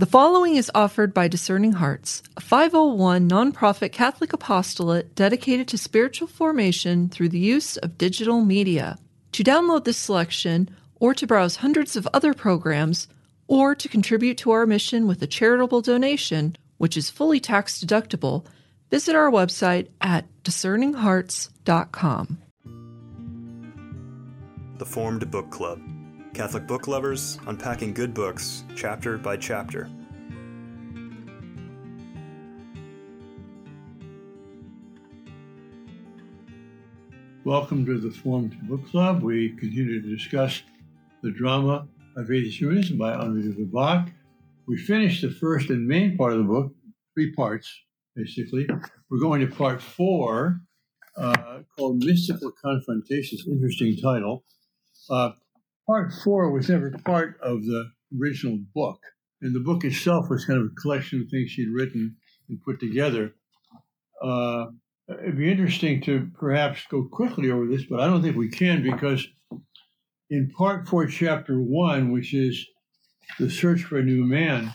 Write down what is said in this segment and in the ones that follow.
The following is offered by Discerning Hearts, a 501 nonprofit Catholic apostolate dedicated to spiritual formation through the use of digital media. To download this selection, or to browse hundreds of other programs, or to contribute to our mission with a charitable donation, which is fully tax deductible, visit our website at discerninghearts.com. The Formed Book Club Catholic book lovers unpacking good books chapter by chapter. Welcome to the Formed Book Club. We continue to discuss the drama of Atheist by Henri de Lubac. We finished the first and main part of the book, three parts basically. We're going to part four, uh, called Mystical Confrontations. Interesting title. Uh, part four was never part of the original book. And the book itself was kind of a collection of things she'd written and put together. Uh, it'd be interesting to perhaps go quickly over this, but I don't think we can because in part four, chapter one, which is the search for a new man,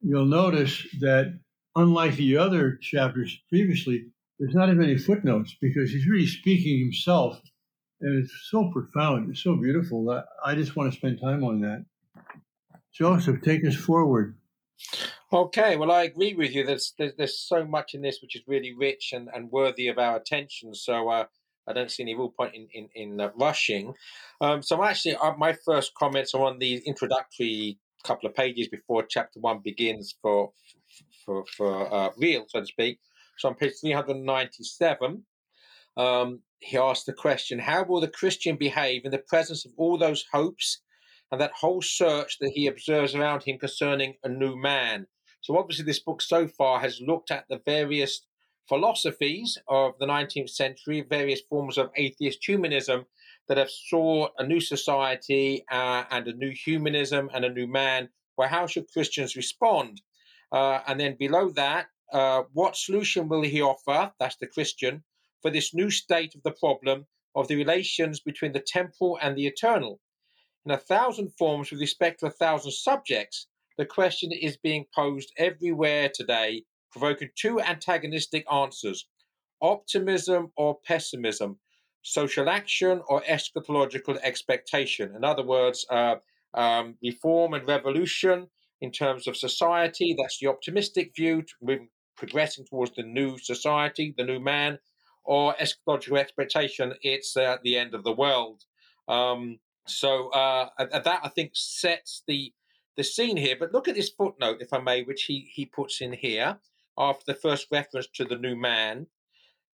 you'll notice that unlike the other chapters previously, there's not as many footnotes because he's really speaking himself and it's so profound, it's so beautiful that I just want to spend time on that. Joseph, take us forward. Okay, well, I agree with you. There's there's, there's so much in this which is really rich and, and worthy of our attention. So uh, I don't see any real point in in, in uh, rushing. Um, so actually, uh, my first comments are on the introductory couple of pages before chapter one begins for for for uh, real, so to speak. So on page three hundred ninety seven. Um, he asked the question How will the Christian behave in the presence of all those hopes and that whole search that he observes around him concerning a new man? So, obviously, this book so far has looked at the various philosophies of the 19th century, various forms of atheist humanism that have sought a new society uh, and a new humanism and a new man. Well, how should Christians respond? Uh, and then below that, uh, what solution will he offer? That's the Christian for this new state of the problem of the relations between the temporal and the eternal. In a thousand forms with respect to a thousand subjects, the question is being posed everywhere today, provoking two antagonistic answers optimism or pessimism, social action or eschatological expectation. In other words, uh, um, reform and revolution in terms of society, that's the optimistic view, moving, progressing towards the new society, the new man, or eschatological expectation, it's uh, the end of the world. Um, so uh, that I think sets the the scene here. But look at this footnote, if I may, which he he puts in here after the first reference to the new man.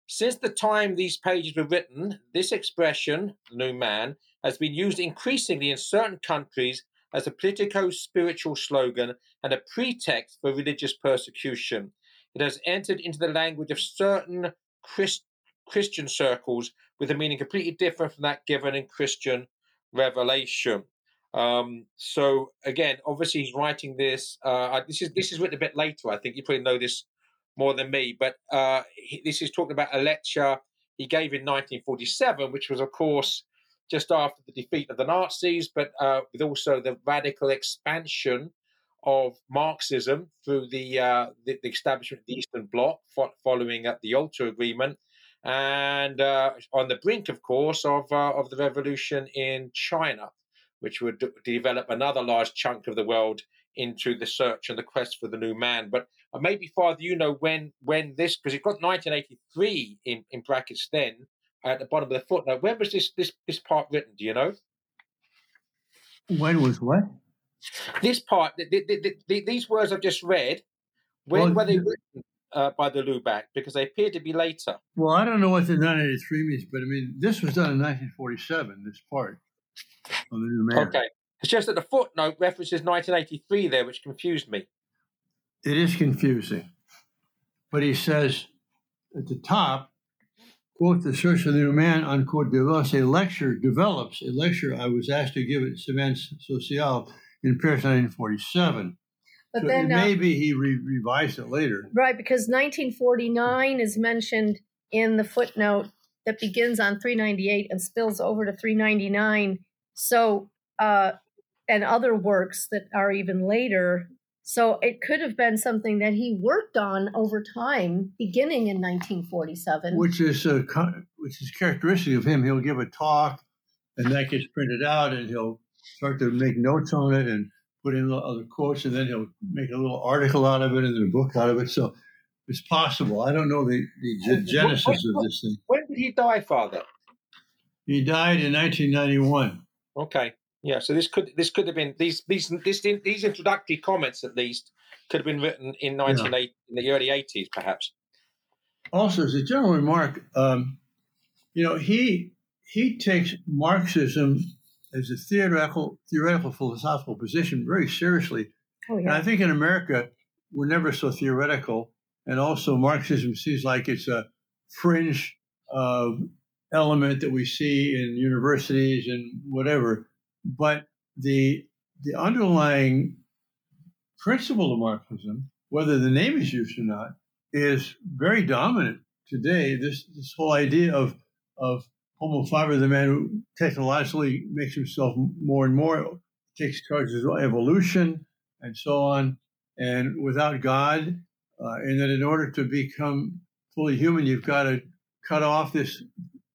Since the time these pages were written, this expression, new man, has been used increasingly in certain countries as a politico spiritual slogan and a pretext for religious persecution. It has entered into the language of certain Christ- Christian circles with a meaning completely different from that given in Christian revelation. Um, so again, obviously he's writing this. Uh, this is this is written a bit later. I think you probably know this more than me, but uh, he, this is talking about a lecture he gave in 1947, which was, of course, just after the defeat of the Nazis, but uh, with also the radical expansion of Marxism through the, uh, the, the establishment of the Eastern Bloc following the Yalta Agreement and uh, on the brink, of course, of uh, of the revolution in China, which would d- develop another large chunk of the world into the search and the quest for the new man. But uh, maybe, Father, you know when when this because it got 1983 in, in brackets then at the bottom of the footnote. When was this this this part written? Do you know? When was what? This part, the, the, the, these words I've just read, when well, were they written? Uh, by de Lubac because they appear to be later. Well, I don't know what the 983 means, but I mean, this was done in 1947, this part of the new man. Okay. It's just that the footnote references 1983 there, which confused me. It is confusing. But he says at the top, quote, the search for the new man, unquote, develops a lecture, develops a lecture I was asked to give at Semaine Sociale in Paris 1947. But so then uh, maybe he re- revised it later. Right, because 1949 is mentioned in the footnote that begins on 398 and spills over to 399. So, uh, and other works that are even later So it could have been something that he worked on over time, beginning in 1947. Which is a, which is characteristic of him. He'll give a talk, and that gets printed out, and he'll start to make notes on it and put in other quotes, and then he'll make a little article out of it and then a book out of it. So it's possible. I don't know the, the genesis of this thing. When did he die, Father? He died in 1991. Okay. Yeah. So this could this could have been these these this, these introductory comments at least could have been written in 1980 yeah. in the early 80s, perhaps. Also, as a general remark, um, you know, he he takes Marxism as a theoretical theoretical philosophical position very seriously. Oh, yeah. And I think in America we're never so theoretical, and also Marxism seems like it's a fringe uh, element that we see in universities and whatever. But the the underlying principle of Marxism, whether the name is used or not, is very dominant today. This this whole idea of of Homo faber, the man who technologically makes himself more and more, takes charge of evolution and so on, and without God, uh, and that in order to become fully human, you've got to cut off this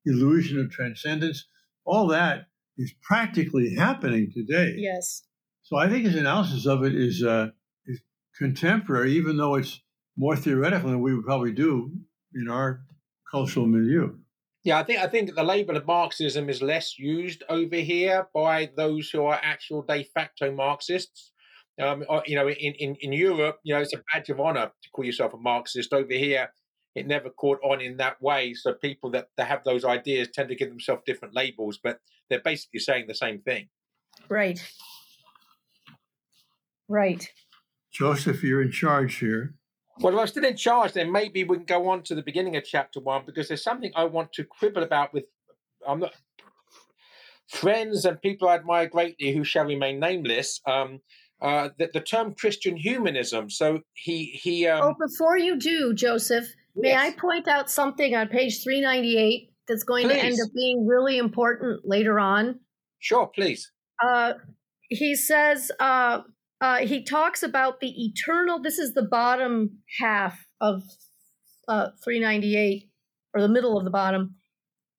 illusion of transcendence. All that is practically happening today. Yes. So I think his analysis of it is uh, is contemporary, even though it's more theoretical than we would probably do in our cultural milieu. Yeah, I think I think the label of Marxism is less used over here by those who are actual de facto Marxists. Um, uh, you know, in, in, in Europe, you know, it's a badge of honor to call yourself a Marxist. Over here, it never caught on in that way. So people that, that have those ideas tend to give themselves different labels, but they're basically saying the same thing. Right. Right. Joseph, you're in charge here. Well, if I'm still in charge, then maybe we can go on to the beginning of chapter one because there's something I want to quibble about with I'm not, friends and people I admire greatly who shall remain nameless. Um, uh, the, the, term Christian humanism. So he he. Um, oh, before you do, Joseph, may I point out something on page 398 that's going please. to end up being really important later on? Sure, please. Uh, he says uh, uh, he talks about the eternal. This is the bottom half of uh, 398, or the middle of the bottom,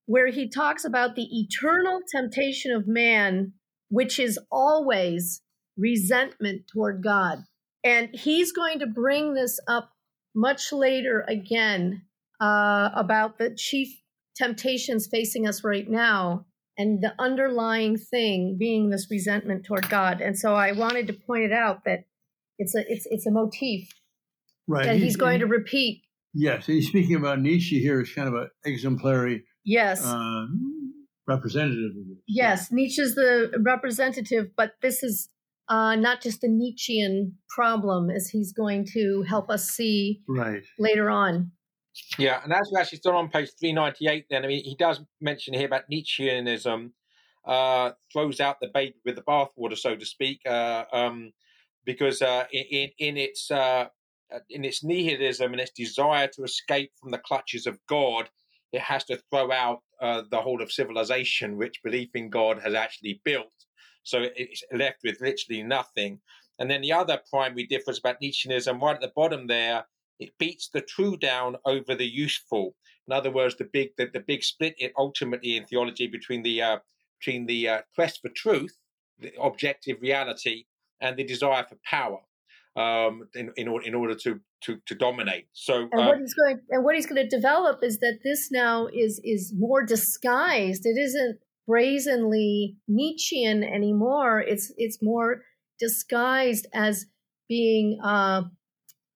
where he talks about the eternal temptation of man, which is always resentment toward God. And he's going to bring this up much later again uh, about the chief temptations facing us right now and the underlying thing being this resentment toward God. And so I wanted to point it out that it's a it's it's a motif right. that he's, he's going to repeat. Yes, he's speaking about Nietzsche here as kind of an exemplary yes uh, representative of this. Yes, Nietzsche's the representative, but this is uh, not just a Nietzschean problem, as he's going to help us see right later on. Yeah, and as we're actually still on page 398, then, I mean, he does mention here about Nietzscheanism, uh, throws out the baby with the bathwater, so to speak, uh, um, because uh, in, in its uh, in its nihilism and its desire to escape from the clutches of God, it has to throw out uh, the whole of civilization, which belief in God has actually built. So it's left with literally nothing. And then the other primary difference about Nietzscheanism, right at the bottom there, it beats the true down over the useful. In other words, the big the, the big split it ultimately in theology between the uh, between the uh, quest for truth, the objective reality, and the desire for power um, in, in, in order to, to, to dominate. So, and what um, he's going and what he's going to develop is that this now is is more disguised. It isn't brazenly Nietzschean anymore. It's it's more disguised as being, uh,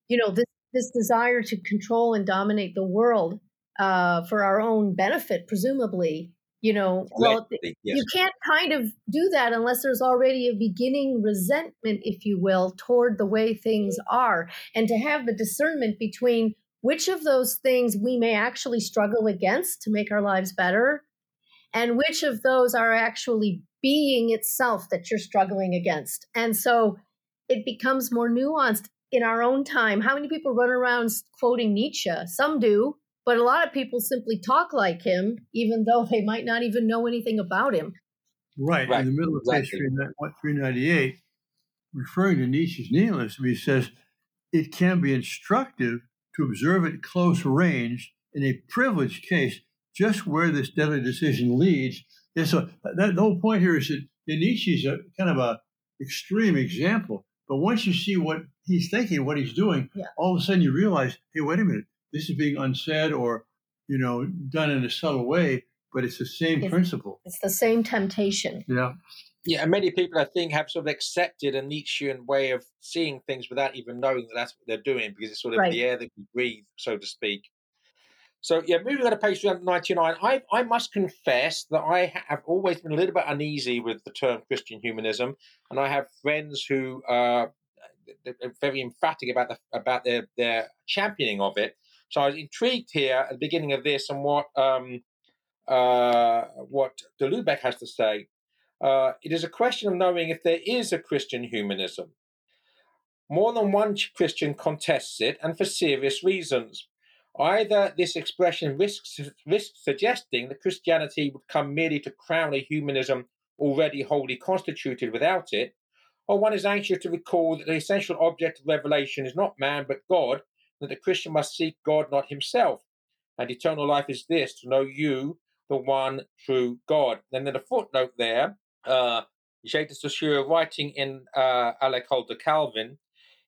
you know, this this desire to control and dominate the world uh, for our own benefit, presumably. You know, well, yes. you can't kind of do that unless there's already a beginning resentment, if you will, toward the way things are. And to have the discernment between which of those things we may actually struggle against to make our lives better, and which of those are actually being itself that you're struggling against. And so it becomes more nuanced in our own time, how many people run around quoting Nietzsche? Some do, but a lot of people simply talk like him, even though they might not even know anything about him. Right. right. In the middle of page 398, referring to Nietzsche's nihilism, he says it can be instructive to observe at close range in a privileged case just where this deadly decision leads. And so that, the whole point here is that Nietzsche's a kind of a extreme example. But once you see what he's thinking, what he's doing, yeah. all of a sudden you realize, hey, wait a minute, this is being unsaid or you know done in a subtle way, but it's the same it's, principle. It's the same temptation. Yeah. Yeah, and many people, I think, have sort of accepted a Nietzschean way of seeing things without even knowing that that's what they're doing because it's sort of right. the air that we breathe, so to speak. So, yeah, moving on to page 99, I, I must confess that I have always been a little bit uneasy with the term Christian humanism, and I have friends who are very emphatic about the, about their, their championing of it. So I was intrigued here at the beginning of this and what um, uh, what de Lubac has to say. Uh, it is a question of knowing if there is a Christian humanism. More than one Christian contests it, and for serious reasons. Either this expression risks, risks suggesting that Christianity would come merely to crown a humanism already wholly constituted without it, or one is anxious to recall that the essential object of revelation is not man but God, that the Christian must seek God, not himself. And eternal life is this to know you, the one true God. Then in a footnote there, uh, Jacques de Saussure writing in uh, A l'École de Calvin,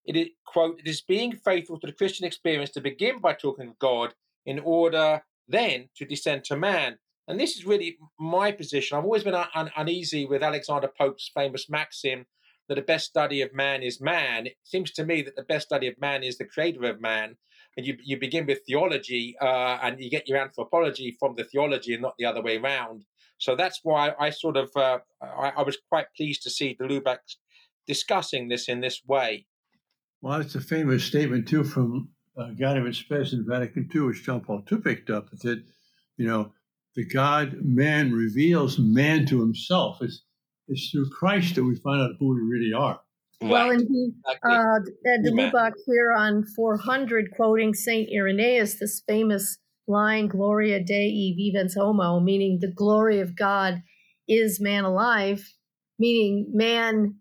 it is, quote, it is being faithful to the Christian experience to begin by talking of God in order then to descend to man. And this is really my position. I've always been un- un- uneasy with Alexander Pope's famous maxim that the best study of man is man. It seems to me that the best study of man is the creator of man. And you, you begin with theology uh, and you get your anthropology from the theology and not the other way around. So that's why I sort of uh, I, I, was quite pleased to see de Lubac discussing this in this way. Well, it's a famous statement too from uh, Gaudium et Spes in Vatican II, which John Paul II picked up. That you know, the God man reveals man to himself. It's it's through Christ that we find out who we really are. Well, and he, uh, de Lubac here on 400, quoting Saint Irenaeus, this famous line gloria dei vivens homo meaning the glory of god is man alive meaning man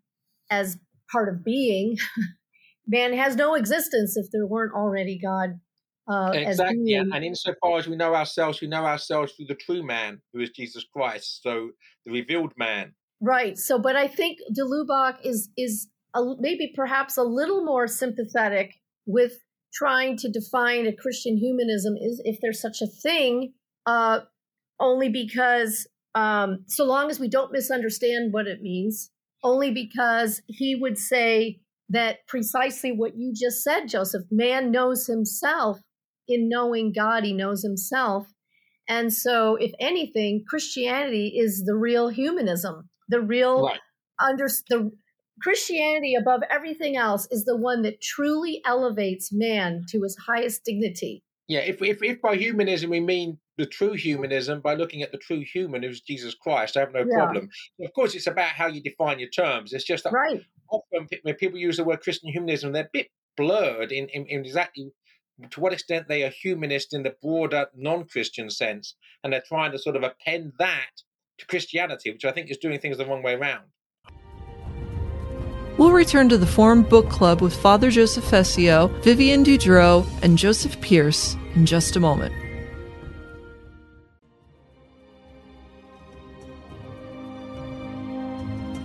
as part of being man has no existence if there weren't already god uh, exactly and insofar as we know ourselves we know ourselves through the true man who is jesus christ so the revealed man. Right so but i think de lubac is is a, maybe perhaps a little more sympathetic with trying to define a Christian humanism is if there's such a thing, uh, only because um, so long as we don't misunderstand what it means, only because he would say that precisely what you just said, Joseph, man knows himself in knowing God, he knows himself. And so, if anything, Christianity is the real humanism, the real right. under the Christianity, above everything else, is the one that truly elevates man to his highest dignity. Yeah, if, if, if by humanism we mean the true humanism, by looking at the true human who's Jesus Christ, I have no yeah. problem. Of course, it's about how you define your terms. It's just that right. often when people use the word Christian humanism, they're a bit blurred in, in, in exactly to what extent they are humanist in the broader non Christian sense. And they're trying to sort of append that to Christianity, which I think is doing things the wrong way around. We'll return to the Formed Book Club with Father Joseph Fessio, Vivian Dudro, and Joseph Pearce in just a moment.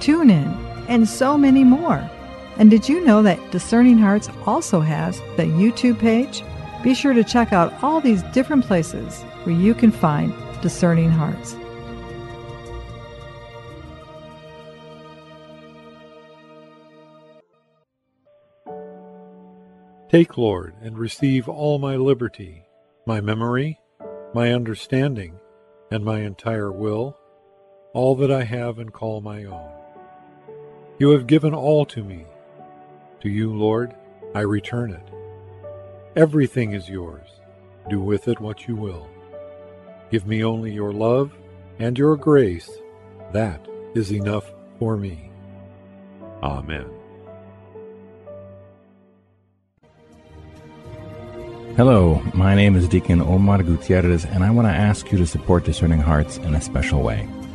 TuneIn, and so many more? And did you know that Discerning Hearts also has the YouTube page? Be sure to check out all these different places where you can find Discerning Hearts. Take, Lord, and receive all my liberty, my memory, my understanding, and my entire will, all that I have and call my own. You have given all to me, To you, Lord, I return it. Everything is yours. Do with it what you will. Give me only your love and your grace. That is enough for me. Amen. Hello, my name is Deacon Omar Gutierrez, and I want to ask you to support Discerning Hearts in a special way.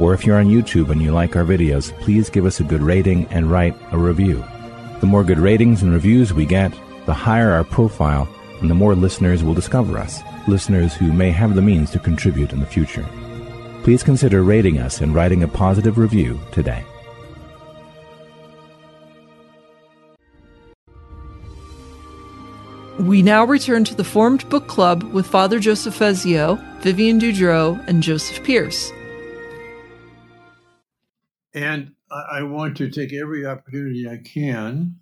or if you're on YouTube and you like our videos, please give us a good rating and write a review. The more good ratings and reviews we get, the higher our profile and the more listeners will discover us, listeners who may have the means to contribute in the future. Please consider rating us and writing a positive review today. We now return to the Formed Book Club with Father Joseph Fessio, Vivian Dudro, and Joseph Pearce. And I want to take every opportunity I can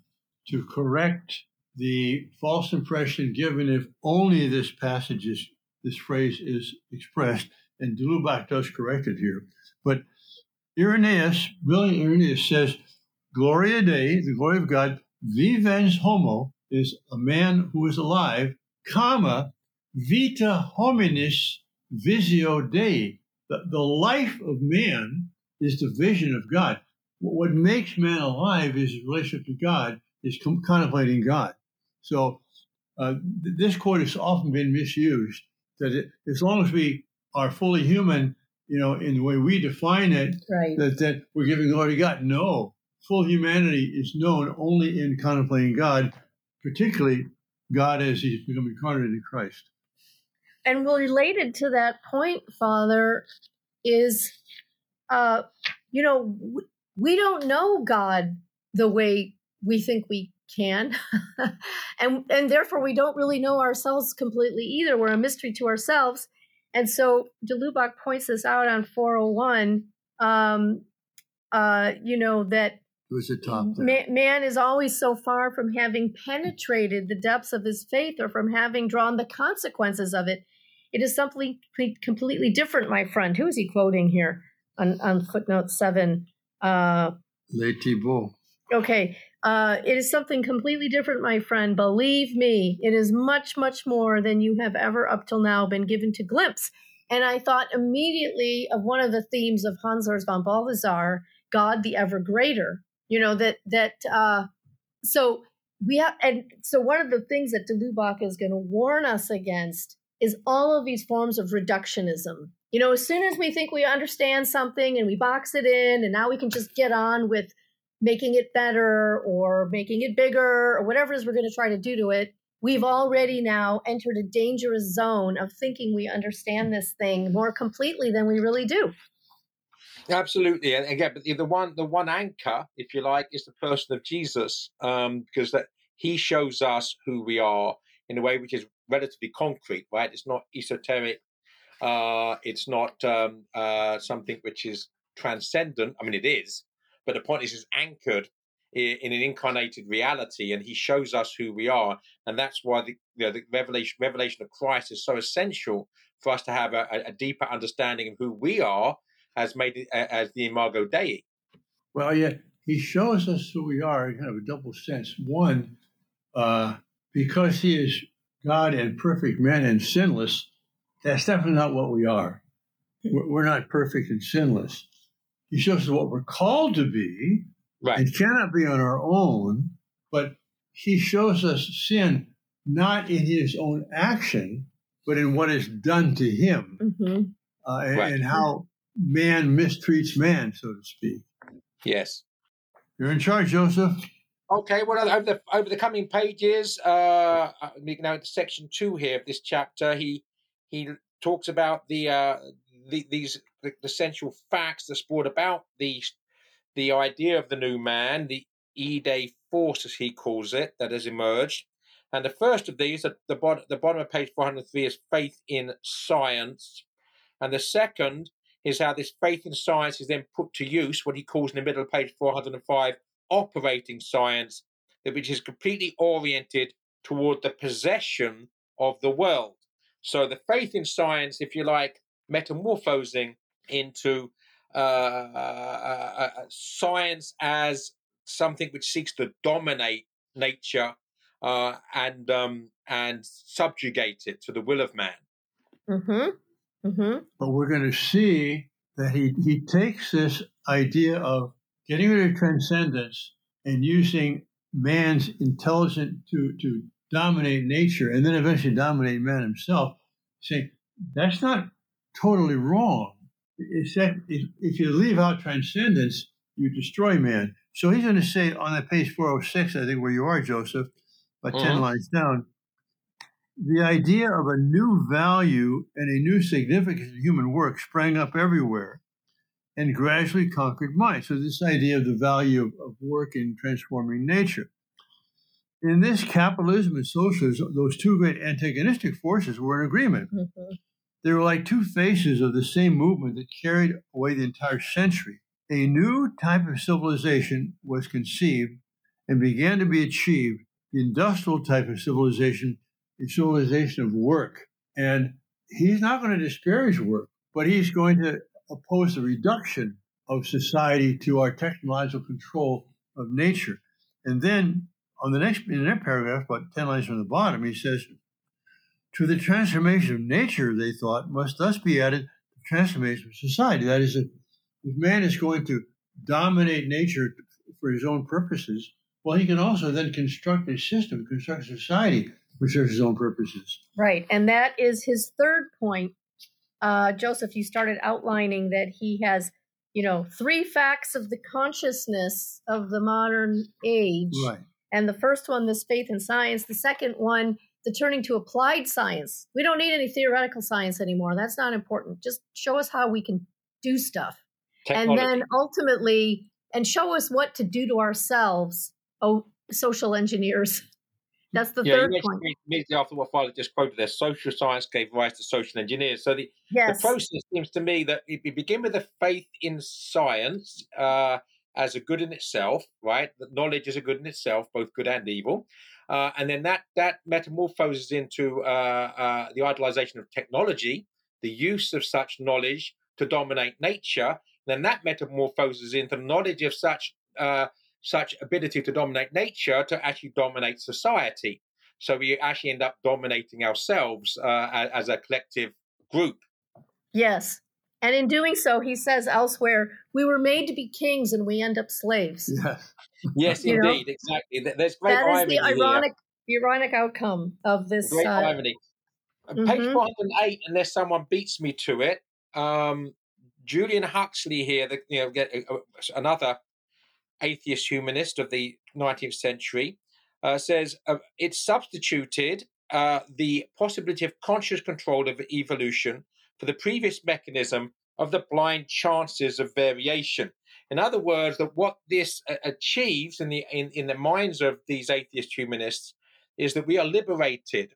to correct the false impression given if only this passage is, this phrase is expressed. And de does correct it here. But Irenaeus, brilliant Irenaeus says, Gloria Dei, the glory of God, vivens homo, is a man who is alive, comma, vita hominis visio Dei. The, the life of man is the vision of God. What makes man alive is his relationship to God, is com- contemplating God. So uh, th- this quote has often been misused. That it, as long as we are fully human, you know, in the way we define it, Right. that, that we're giving glory to God. No, full humanity is known only in contemplating God, particularly God as He's become incarnate in Christ. and related to that point, Father, is, uh, you know, we don't know God the way we think we can, and and therefore we don't really know ourselves completely either. We're a mystery to ourselves, and so de Lubac points this out on 401. Um, uh, you know that It was a top man is always so far from having penetrated the depths of his faith or from having drawn the consequences of it. It is something completely different, my friend. Who is he quoting here on, on footnote seven? Uh, Les Thibault. okay. Uh, it is something completely different, my friend. Believe me, it is much, much more than you have ever up till now been given to glimpse. And I thought immediately of one of the themes of Hans Urs von Balthasar, God the ever greater. You know, that, that, uh, so we have, and so one of the things that de Lubac is going to warn us against is all of these forms of reductionism. You know, as soon as we think we understand something and we box it in, and now we can just get on with making it better or making it bigger or whatever it is we're going to try to do to it, we've already now entered a dangerous zone of thinking we understand this thing more completely than we really do. Absolutely, and again, but the one the one anchor, if you like, is the person of Jesus, um, because that he shows us who we are in a way which is relatively concrete, right? It's not esoteric, uh, it's not um, uh, something which is transcendent. I mean, it is, but the point is, it's anchored i- in an incarnated reality, and he shows us who we are, and that's why the you know, the revelation revelation of Christ is so essential for us to have a, a- deeper understanding of who we are as made as the imago Dei. Well, yeah, he shows us who we are in kind of a double sense. One, uh, because he is God and perfect man and sinless, that's definitely not what we are. We're we're not perfect and sinless. He shows us what we're called to be Right. and cannot be on our own, but he shows us sin not in his own action, but in what is done to him Mm-hmm. uh, and, Right. and how man mistreats man, so to speak. Yes. You're in charge, Joseph. Okay. Well, over the over the coming pages, uh, uh, we can now into section two here of this chapter. He he talks about the uh, the, these the, the essential facts that's brought about the the idea of the new man, the idée force, as he calls it, that has emerged, And the first of these, at the bottom, the bottom of page 403, is faith in science. And the second is how this faith in science is then put to use, what he calls in the middle of page 405, operating science, which is completely oriented toward the possession of the world. So the faith in science, if you like, metamorphosing into uh, uh, uh, uh science as something which seeks to dominate nature uh, and um, and subjugate it to the will of man. Mm-hmm. Mm-hmm. But we're going to see that he, he takes this idea of getting rid of transcendence and using man's intelligence to, to dominate nature and then eventually dominate man himself, saying that's not totally wrong. It's that if you leave out transcendence, you destroy man. So he's going to say on that page 406, I think where you are, Joseph, about uh-huh. 10 lines down, the idea of a new value and a new significance of human work sprang up everywhere and gradually conquered mind. So, this idea of the value of, of work in transforming nature. In this, capitalism and socialism, those two great antagonistic forces were in agreement. Mm-hmm. They were like two faces of the same movement that carried away the entire century. A new type of civilization was conceived and began to be achieved, the industrial type of civilization the civilization of work. And he's not going to disparage work, but he's going to oppose the reduction of society to our technological control of nature. And then on the next in the next paragraph, about 10 lines from the bottom, he says, To the transformation of nature, they thought, must thus be added the transformation of society. That is, if man is going to dominate nature for his own purposes, well, he can also then construct a system, construct a society which serves his own purposes. Right. And that is his third point. Uh, Joseph, you started outlining that he has, you know, three facts of the consciousness of the modern age. Right. And the first one, this faith in science. The second one, the turning to applied science. We don't need any theoretical science anymore. That's not important. Just show us how we can do stuff. Technology. And then ultimately, and show us what to do to ourselves. Oh, social engineers. That's the yeah, third point. Immediately after what Father just quoted there, social science gave rise to social engineers. So the, yes. the process seems to me that if we begin with a faith in science uh, as a good in itself, right? That knowledge is a good in itself, both good and evil. Uh, and then that that metamorphoses into uh, uh the idolization of technology, the use of such knowledge to dominate nature. Then that metamorphoses into knowledge of such uh, such ability to dominate nature to actually dominate society. So we actually end up dominating ourselves uh, as a collective group. Yes. And in doing so, he says elsewhere, we were made to be kings and we end up slaves. Yes, yes indeed, know? exactly. There's great that irony. That is the ironic, the ironic outcome of this. Great uh, irony. Mm-hmm. Page 408, unless someone beats me to it, um, Julian Huxley here, the, you know, get, uh, another atheist humanist of the 19th century, uh, says uh, it substituted uh, the possibility of conscious control of evolution for the previous mechanism of the blind chances of variation. In other words, that what this uh, achieves in the in, in the minds of these atheist humanists is that we are liberated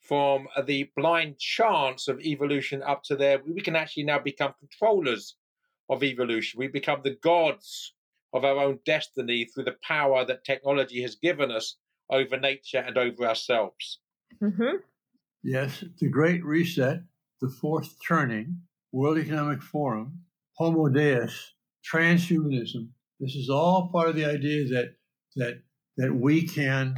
from the blind chance of evolution up to there. We can actually now become controllers of evolution. We become the gods of our own destiny through the power that technology has given us over nature and over ourselves. Mm-hmm. Yes, the Great Reset, the Fourth Turning, World Economic Forum, Homo Deus, transhumanism. This is all part of the idea that that that we can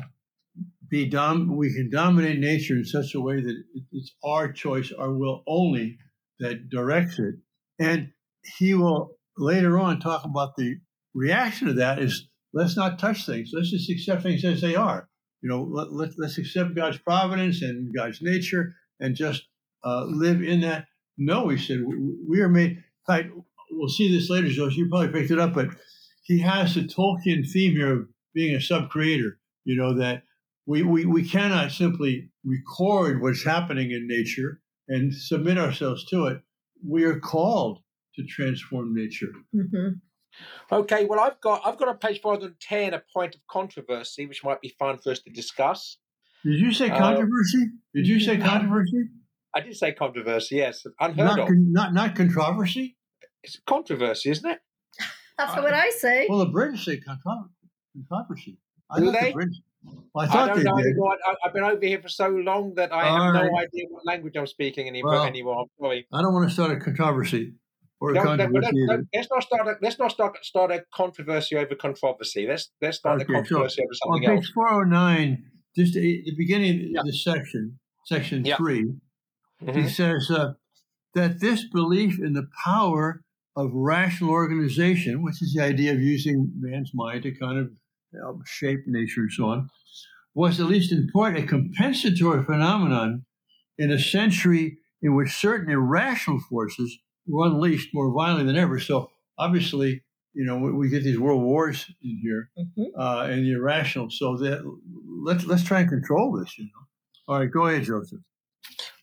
be dom- we can dominate nature in such a way that it's our choice, our will only that directs it. And he will later on talk about the reaction to that is let's not touch things. Let's just accept things as they are. You know, let, let, us accept God's providence and God's nature and just uh, live in that. No, he said, we, we are made. In fact, we'll see this later, Joe. You probably picked it up, but he has the Tolkien theme here of being a sub creator. You know, that we, we, we cannot simply record what's happening in nature and submit ourselves to it. We are called to transform nature. Mm-hmm. Okay, well, I've got I've got on page 410 a point of controversy, which might be fun for us to discuss. Did you say controversy? Uh, did you say controversy? I did say controversy. Yes, unheard not, of. Not not controversy. It's controversy, isn't it? That's what I say. Well, the British say controversy. I Do they? The well, I thought I don't know anymore. I've been over here for so long that I All have right. no idea what language I'm speaking anymore. Well, anymore. I'm sorry. I don't want to start a controversy or a no, controversy. No, no, let's not start. A, let's not start start a controversy over controversy. Let's let's start okay, a controversy so over something on page 409, just at the beginning yeah. of the section, section yeah. 3 mm-hmm. he says uh, that this belief in the power of rational organization, which is the idea of using man's mind to kind of shape nature and so on, was at least in part a compensatory phenomenon in a century in which certain irrational forces were unleashed more violently than ever. So obviously, you know, we, we get these world wars in here mm-hmm. uh, and the irrational. So that let's let's try and control this. You know. All right, go ahead, Joseph.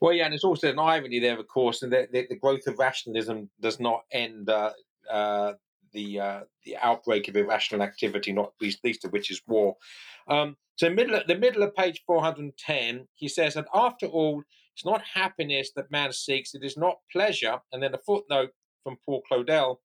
Well, yeah, and it's also an irony there, of course, and that the, growth of rationalism does not end uh, uh, the uh, the outbreak of irrational activity, not least least of which is war. Um, so, middle the middle of page four hundred and ten, he says, "And after all, it's not happiness that man seeks; it is not pleasure." And then a footnote from Paul Claudel: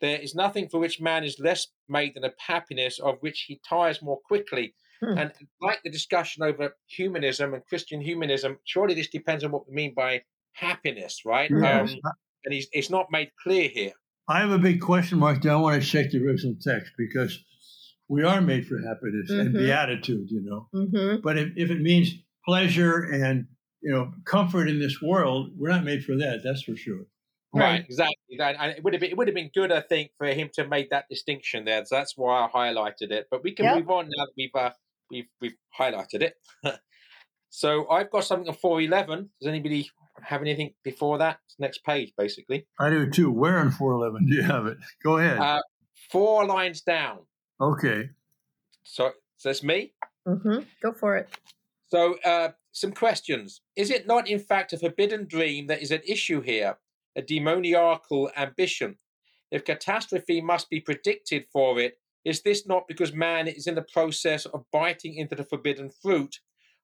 "There is nothing for which man is less made than a happiness, of which he tires more quickly." Hmm. And like the discussion over humanism and Christian humanism, surely this depends on what we mean by happiness, right? Yes. Um, and he's, it's not made clear here. I have a big question mark there. I want to check the original text because we are made for happiness mm-hmm. and beatitude, you know. Mm-hmm. But if, if it means pleasure and you know comfort in this world, we're not made for that. That's for sure. Right, exactly. And it would have been it would have been good, I think, for him to make that distinction there. So that's why I highlighted it. But we can yep. move on now that we've uh, we've we've highlighted it. so I've got something on four eleven. Does anybody have anything before that? Next page, basically. I do too. Where in four eleven do you have it? Go ahead. Uh, four lines down. Okay. So, so that's me. Mm-hmm. Go for it. So, uh, some questions. Is it not, in fact, a forbidden dream that is at issue here, a demoniacal ambition? If catastrophe must be predicted for it, is this not because man is in the process of biting into the forbidden fruit,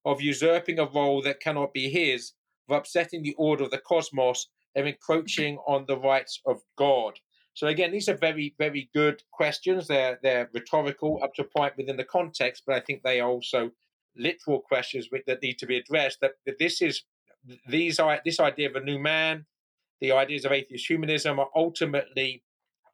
of usurping a role that cannot be his, of upsetting the order of the cosmos, and encroaching on the rights of God? So again, these are very, very good questions. They're they're rhetorical up to a point within the context, but I think they are also literal questions that need to be addressed. That, that this is these are this idea of a new man, the ideas of atheist humanism are ultimately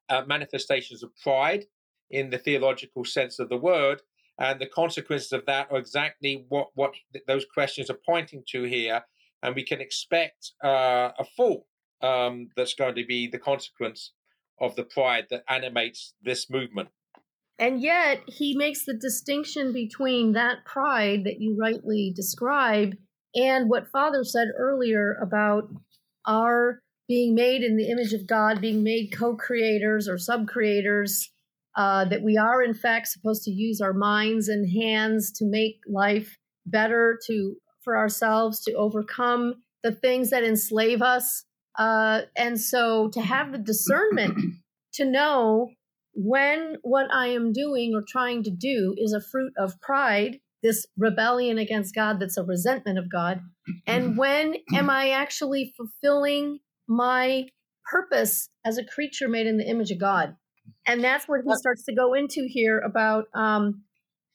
uh, manifestations of pride in the theological sense of the word. And the consequences of that are exactly what, what those questions are pointing to here. And we can expect uh, a fall um, that's going to be the consequence of the pride that animates this movement. And yet, he makes the distinction between that pride that you rightly describe and what Father said earlier about our being made in the image of God, being made co creators or sub creators uh, that we are in fact supposed to use our minds and hands to make life better to for ourselves to overcome the things that enslave us. Uh, and so to have the discernment to know when what i am doing or trying to do is a fruit of pride this rebellion against god that's a resentment of god and when am i actually fulfilling my purpose as a creature made in the image of god and that's what he starts to go into here about um,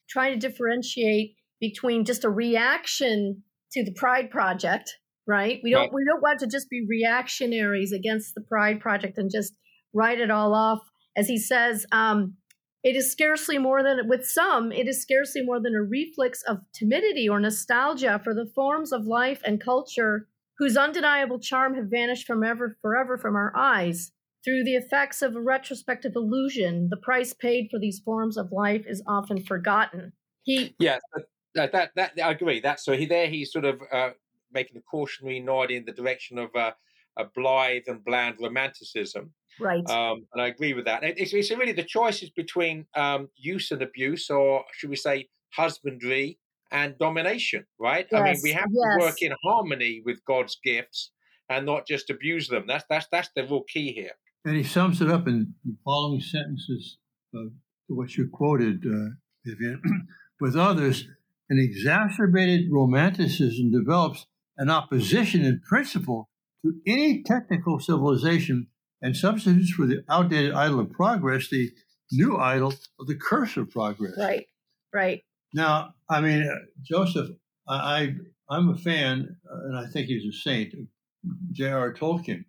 trying to differentiate between just a reaction to the Pride Project, right? We don't right. we don't want to just be reactionaries against the Pride Project and just write it all off. As he says, um, it is scarcely more than with some, it is scarcely more than a reflex of timidity or nostalgia for the forms of life and culture whose undeniable charm have vanished from ever forever from our eyes. Through the effects of a retrospective illusion, the price paid for these forms of life is often forgotten. He, yeah, that, that, that I agree. That so he there he's sort of uh, making a cautionary nod in the direction of uh, a blithe and bland romanticism. Right. Um, and I agree with that. It's, it's really the choices between um, use and abuse, or should we say, husbandry and domination. Right. Yes, I mean, we have yes. to work in harmony with God's gifts and not just abuse them. That's that's that's the real key here. And he sums it up in the following sentences of what you quoted, uh, Vivian. With others, an exacerbated romanticism develops an opposition in principle to any technical civilization and substitutes for the outdated idol of progress the new idol of the curse of progress. Right, right. Now, I mean, uh, Joseph, I, I am a fan, uh, and I think he's a saint, J.R. Tolkien,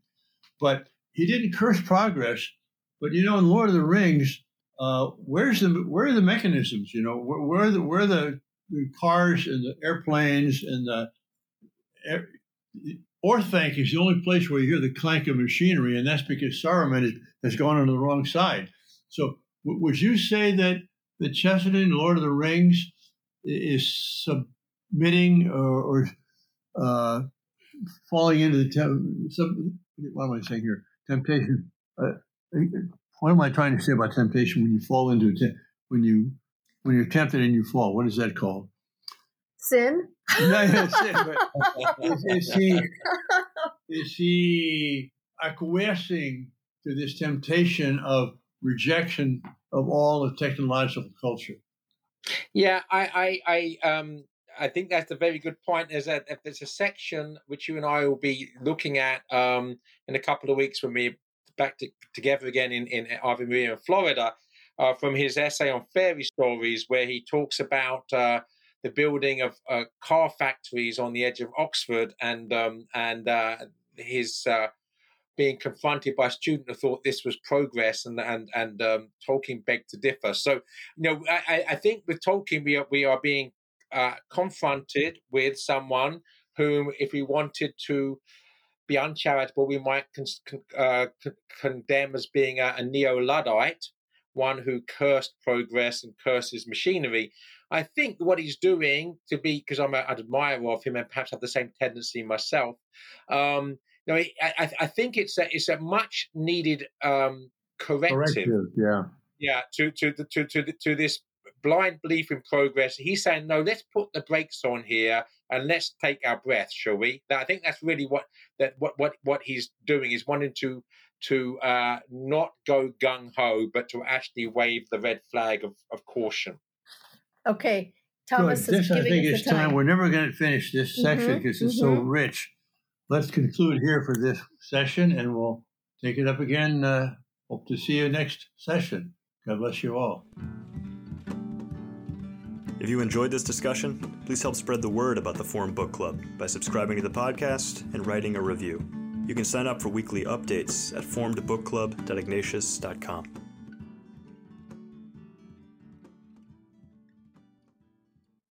but he didn't curse progress. But you know, in Lord of the Rings, uh, where's the where are the mechanisms? You know, where, where are the where are the, the cars and the airplanes and the air, Orthanc is the only place where you hear the clank of machinery, and that's because Saruman has, gone on the wrong side. So, w- would you say that the Chesterton Lord of the Rings is submitting or, or uh, falling into the tem- some, what am I saying here? Temptation. Uh, what am I trying to say about temptation when you fall into it? When you when you're tempted and you fall, what is that called? Sin. no, is, is, he is he acquiescing to this temptation of rejection of all of technological culture? Yeah, I, I, I, um, I think that's a very good point. There's a there's a section which you and I will be looking at um, in a couple of weeks when we're back to, together again in in Ave Maria in Florida, uh, from his essay on fairy stories, where he talks about uh, the building of uh, car factories on the edge of Oxford and um, and uh, his uh, being confronted by a student who thought this was progress and and and um, Tolkien begged to differ. So you know I, I think with Tolkien we are we are being uh, confronted with someone whom if we wanted to be uncharitable we might con- con- uh, condemn as being a, a neo-luddite one who cursed progress and curses machinery I think what he's doing to be, because I'm an admirer of him and perhaps have the same tendency myself. Um, you know, I, I think it's a it's a much needed um, corrective, corrective, yeah, yeah, to to to to to, to this blind belief in progress. He's saying, no, let's put the brakes on here and let's take our breath, shall we? I think that's really what that what what what he's doing is wanting to to uh, not go gung ho, but to actually wave the red flag of, of caution. Okay. Thomas Good. is this, I think it's time. time. We're never going to finish this mm-hmm, section because it's mm-hmm. so rich. Let's conclude here for this session and we'll take it up again. Uh, hope to see you next session. God bless you all. If you enjoyed this discussion, please help spread the word about the Formed Book Club by subscribing to the podcast and writing a review. You can sign up for weekly updates at formedbookclub.ignatius.com.